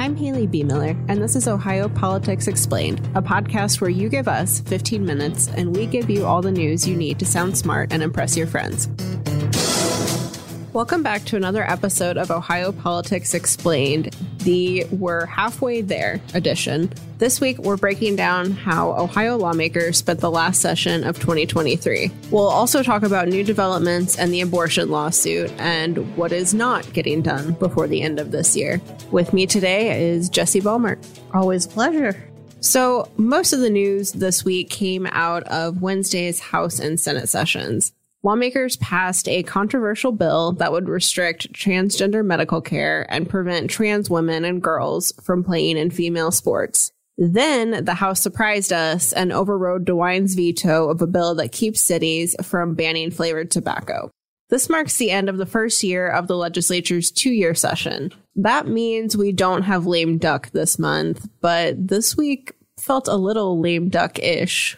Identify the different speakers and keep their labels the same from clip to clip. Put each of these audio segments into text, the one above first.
Speaker 1: I'm Haley BeMiller, and this is Ohio Politics Explained, a podcast where you give us 15 minutes and we give you all the news you need to sound smart and impress your friends. Welcome back to another episode of Ohio Politics Explained, the We're Halfway There edition. This week, we're breaking down how Ohio lawmakers spent the last session of 2023. We'll also talk about new developments and the abortion lawsuit and what is not getting done before the end of this year. With me today is Jesse Balmert.
Speaker 2: Always a pleasure.
Speaker 1: So, most of the news this week came out of Wednesday's House and Senate sessions lawmakers passed a controversial bill that would restrict transgender medical care and prevent trans women and girls from playing in female sports. Then the House surprised us and overrode DeWine's veto of a bill that keeps cities from banning flavored tobacco. This marks the end of the first year of the legislature's two year session. That means we don't have lame duck this month, but this week felt a little lame duck ish.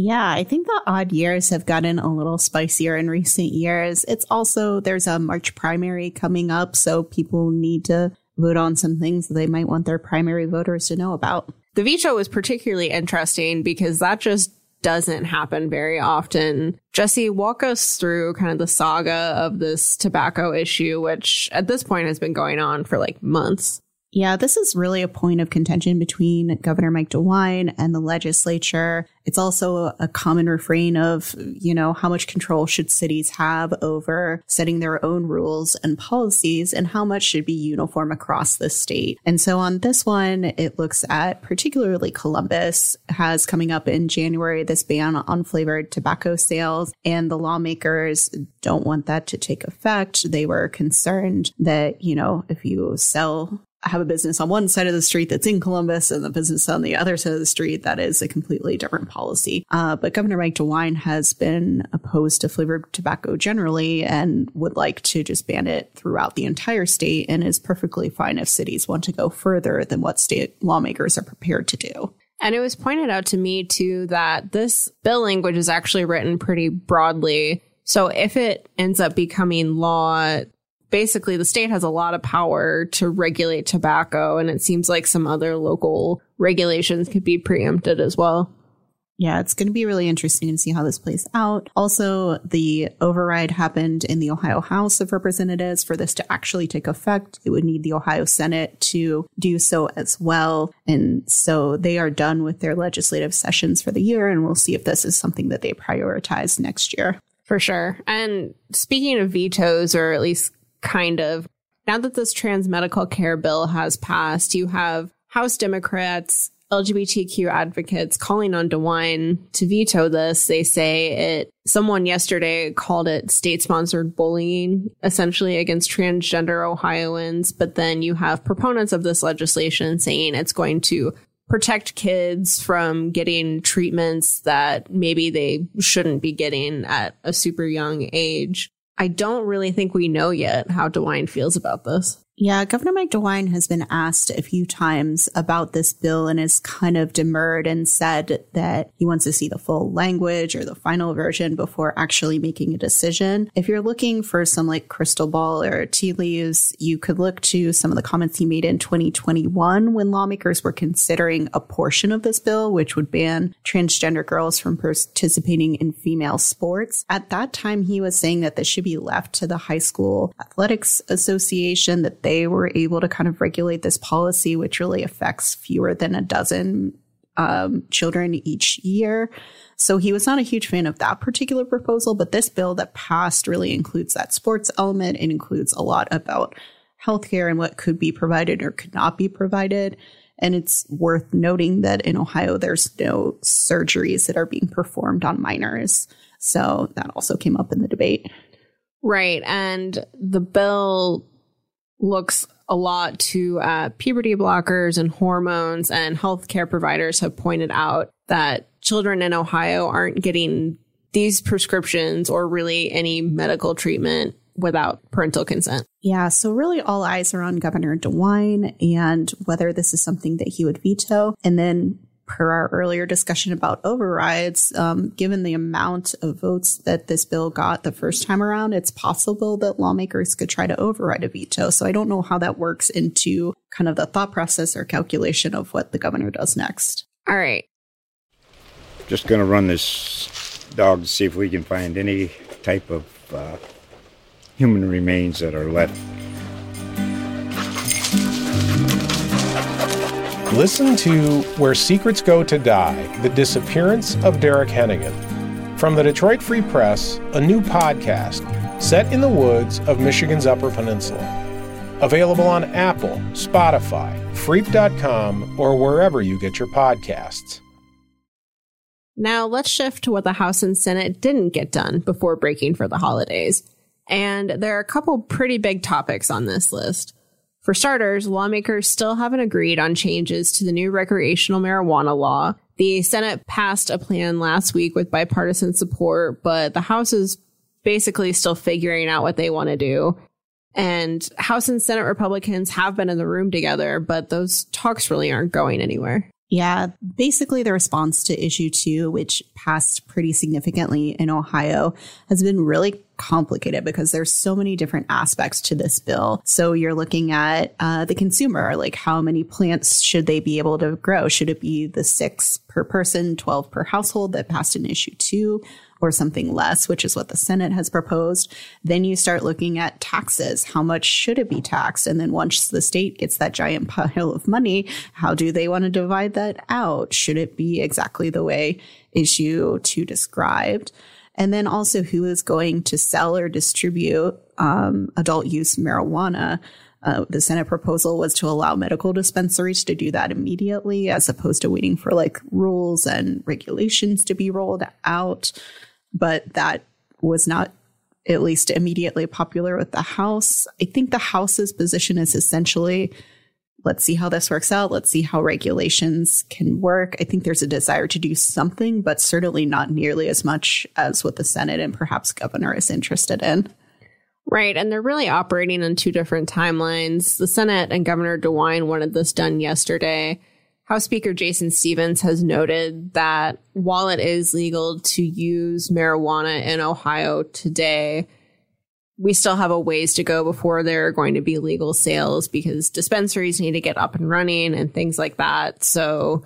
Speaker 2: Yeah, I think the odd years have gotten a little spicier in recent years. It's also, there's a March primary coming up, so people need to vote on some things that they might want their primary voters to know about.
Speaker 1: The veto was particularly interesting because that just doesn't happen very often. Jesse, walk us through kind of the saga of this tobacco issue, which at this point has been going on for like months.
Speaker 2: Yeah, this is really a point of contention between Governor Mike DeWine and the legislature. It's also a common refrain of, you know, how much control should cities have over setting their own rules and policies and how much should be uniform across the state. And so on this one, it looks at particularly Columbus has coming up in January this ban on flavored tobacco sales and the lawmakers don't want that to take effect. They were concerned that, you know, if you sell have a business on one side of the street that's in Columbus and the business on the other side of the street that is a completely different policy. Uh, but Governor Mike DeWine has been opposed to flavored tobacco generally and would like to just ban it throughout the entire state and is perfectly fine if cities want to go further than what state lawmakers are prepared to do.
Speaker 1: And it was pointed out to me too that this bill language is actually written pretty broadly. So if it ends up becoming law, basically the state has a lot of power to regulate tobacco and it seems like some other local regulations could be preempted as well.
Speaker 2: Yeah, it's going to be really interesting to see how this plays out. Also, the override happened in the Ohio House of Representatives. For this to actually take effect, it would need the Ohio Senate to do so as well. And so they are done with their legislative sessions for the year, and we'll see if this is something that they prioritize next year.
Speaker 1: For sure. And speaking of vetoes, or at least kind of. Now that this trans medical care bill has passed, you have House Democrats, LGBTQ advocates calling on DeWine to veto this. They say it, someone yesterday called it state sponsored bullying, essentially against transgender Ohioans. But then you have proponents of this legislation saying it's going to protect kids from getting treatments that maybe they shouldn't be getting at a super young age. I don't really think we know yet how DeWine feels about this.
Speaker 2: Yeah, Governor Mike DeWine has been asked a few times about this bill and has kind of demurred and said that he wants to see the full language or the final version before actually making a decision. If you're looking for some like crystal ball or tea leaves, you could look to some of the comments he made in 2021 when lawmakers were considering a portion of this bill, which would ban transgender girls from participating in female sports. At that time, he was saying that this should be left to the high school athletics association, that they were able to kind of regulate this policy, which really affects fewer than a dozen um, children each year. So he was not a huge fan of that particular proposal, but this bill that passed really includes that sports element. It includes a lot about healthcare and what could be provided or could not be provided. And it's worth noting that in Ohio, there's no surgeries that are being performed on minors. So that also came up in the debate.
Speaker 1: Right. And the bill looks a lot to uh, puberty blockers and hormones, and healthcare providers have pointed out that children in Ohio aren't getting these prescriptions or really any medical treatment without parental consent.
Speaker 2: Yeah, so really all eyes are on Governor DeWine and whether this is something that he would veto. And then per our earlier discussion about overrides, um, given the amount of votes that this bill got the first time around, it's possible that lawmakers could try to override a veto. So I don't know how that works into kind of the thought process or calculation of what the governor does next.
Speaker 1: All right.
Speaker 3: Just going to run this dog to see if we can find any type of uh, human remains that are left.
Speaker 4: Listen to Where Secrets Go to Die The Disappearance of Derek Hennigan. From the Detroit Free Press, a new podcast set in the woods of Michigan's Upper Peninsula. Available on Apple, Spotify, Freep.com, or wherever you get your podcasts.
Speaker 1: Now let's shift to what the House and Senate didn't get done before breaking for the holidays. And there are a couple pretty big topics on this list. For starters, lawmakers still haven't agreed on changes to the new recreational marijuana law. The Senate passed a plan last week with bipartisan support, but the House is basically still figuring out what they want to do. And House and Senate Republicans have been in the room together, but those talks really aren't going anywhere.
Speaker 2: Yeah, basically the response to issue two, which passed pretty significantly in Ohio, has been really complicated because there's so many different aspects to this bill. So you're looking at uh, the consumer, like how many plants should they be able to grow? Should it be the six per person, 12 per household that passed in issue two? or something less, which is what the Senate has proposed. Then you start looking at taxes. How much should it be taxed? And then once the state gets that giant pile of money, how do they want to divide that out? Should it be exactly the way issue two described? And then also who is going to sell or distribute um, adult use marijuana? Uh, the Senate proposal was to allow medical dispensaries to do that immediately as opposed to waiting for like rules and regulations to be rolled out but that was not at least immediately popular with the House. I think the House's position is essentially let's see how this works out. Let's see how regulations can work. I think there's a desire to do something, but certainly not nearly as much as what the Senate and perhaps governor is interested in.
Speaker 1: Right. And they're really operating on two different timelines. The Senate and Governor DeWine wanted this done yesterday. House Speaker Jason Stephens has noted that while it is legal to use marijuana in Ohio today, we still have a ways to go before there are going to be legal sales because dispensaries need to get up and running and things like that. So,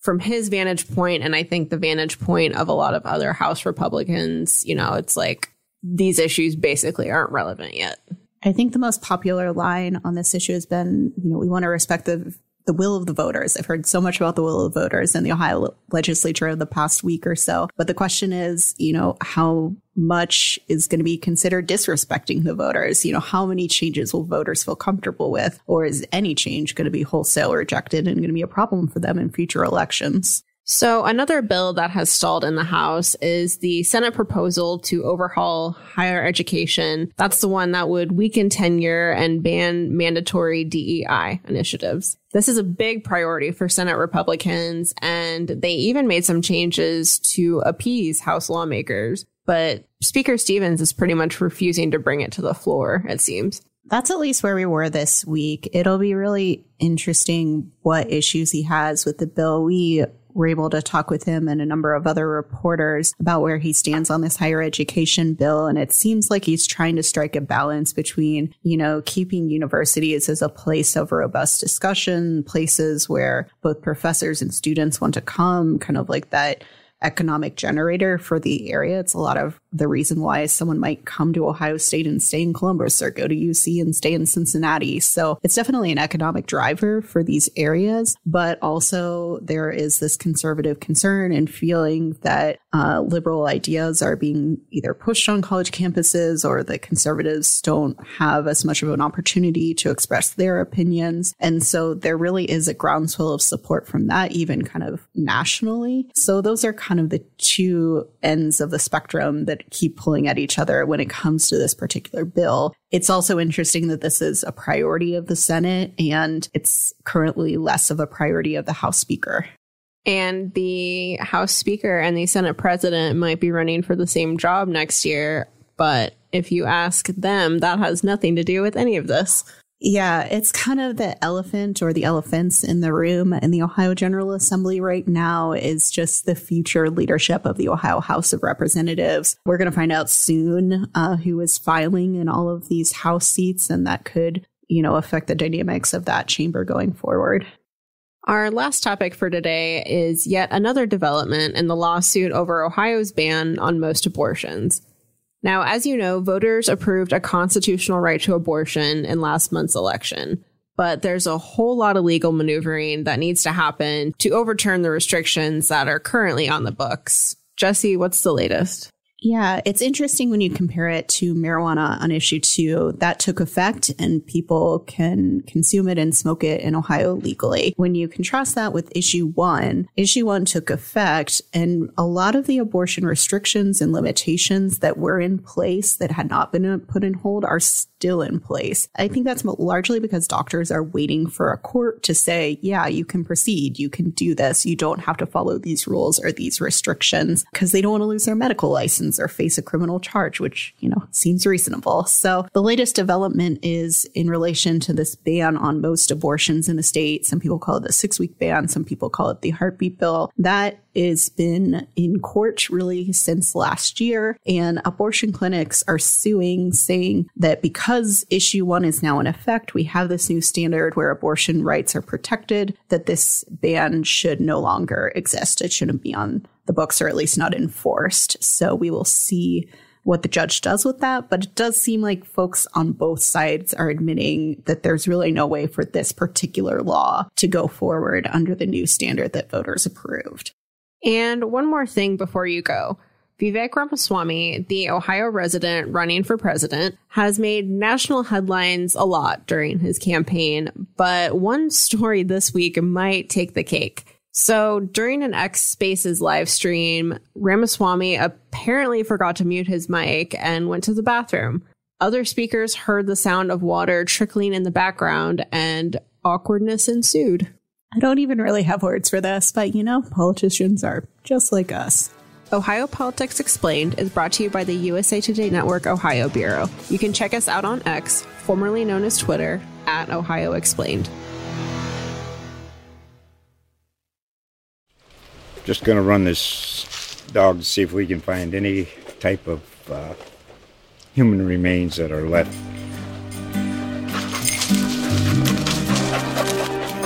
Speaker 1: from his vantage point, and I think the vantage point of a lot of other House Republicans, you know, it's like these issues basically aren't relevant yet.
Speaker 2: I think the most popular line on this issue has been, you know, we want to respect the the will of the voters. I've heard so much about the will of the voters in the Ohio legislature the past week or so. But the question is, you know, how much is going to be considered disrespecting the voters? You know, how many changes will voters feel comfortable with? Or is any change going to be wholesale rejected and going to be a problem for them in future elections?
Speaker 1: So, another bill that has stalled in the House is the Senate proposal to overhaul higher education. That's the one that would weaken tenure and ban mandatory DEI initiatives. This is a big priority for Senate Republicans, and they even made some changes to appease House lawmakers. But Speaker Stephens is pretty much refusing to bring it to the floor, it seems
Speaker 2: that's at least where we were this week. It'll be really interesting what issues he has with the bill. We were able to talk with him and a number of other reporters about where he stands on this higher education bill. And it seems like he's trying to strike a balance between, you know, keeping universities as a place of robust discussion, places where both professors and students want to come, kind of like that economic generator for the area. It's a lot of the reason why someone might come to Ohio State and stay in Columbus or go to UC and stay in Cincinnati. So it's definitely an economic driver for these areas, but also there is this conservative concern and feeling that uh, liberal ideas are being either pushed on college campuses or the conservatives don't have as much of an opportunity to express their opinions. And so there really is a groundswell of support from that, even kind of nationally. So those are kind of the two ends of the spectrum that keep pulling at each other when it comes to this particular bill. It's also interesting that this is a priority of the Senate and it's currently less of a priority of the House Speaker.
Speaker 1: And the House Speaker and the Senate President might be running for the same job next year. But if you ask them, that has nothing to do with any of this.
Speaker 2: Yeah, it's kind of the elephant or the elephants in the room in the Ohio General Assembly right now is just the future leadership of the Ohio House of Representatives. We're going to find out soon uh, who is filing in all of these House seats, and that could, you know, affect the dynamics of that chamber going forward.
Speaker 1: Our last topic for today is yet another development in the lawsuit over Ohio's ban on most abortions. Now, as you know, voters approved a constitutional right to abortion in last month's election, but there's a whole lot of legal maneuvering that needs to happen to overturn the restrictions that are currently on the books. Jesse, what's the latest?
Speaker 2: Yeah, it's interesting when you compare it to marijuana on issue two. That took effect and people can consume it and smoke it in Ohio legally. When you contrast that with issue one, issue one took effect and a lot of the abortion restrictions and limitations that were in place that had not been put in hold are still in place. I think that's largely because doctors are waiting for a court to say, yeah, you can proceed. You can do this. You don't have to follow these rules or these restrictions because they don't want to lose their medical license or face a criminal charge, which, you know, seems reasonable. So the latest development is in relation to this ban on most abortions in the state. Some people call it the six week ban. Some people call it the heartbeat bill. That has been in court really since last year. And abortion clinics are suing, saying that because issue one is now in effect, we have this new standard where abortion rights are protected, that this ban should no longer exist. It shouldn't be on the books, or at least not enforced. So we will see what the judge does with that. But it does seem like folks on both sides are admitting that there's really no way for this particular law to go forward under the new standard that voters approved.
Speaker 1: And one more thing before you go. Vivek Ramaswamy, the Ohio resident running for president, has made national headlines a lot during his campaign, but one story this week might take the cake. So during an X Spaces live stream, Ramaswamy apparently forgot to mute his mic and went to the bathroom. Other speakers heard the sound of water trickling in the background and awkwardness ensued.
Speaker 2: I don't even really have words for this, but you know, politicians are just like us.
Speaker 1: Ohio Politics Explained is brought to you by the USA Today Network Ohio Bureau. You can check us out on X, formerly known as Twitter, at Ohio Explained.
Speaker 3: Just going to run this dog to see if we can find any type of uh, human remains that are left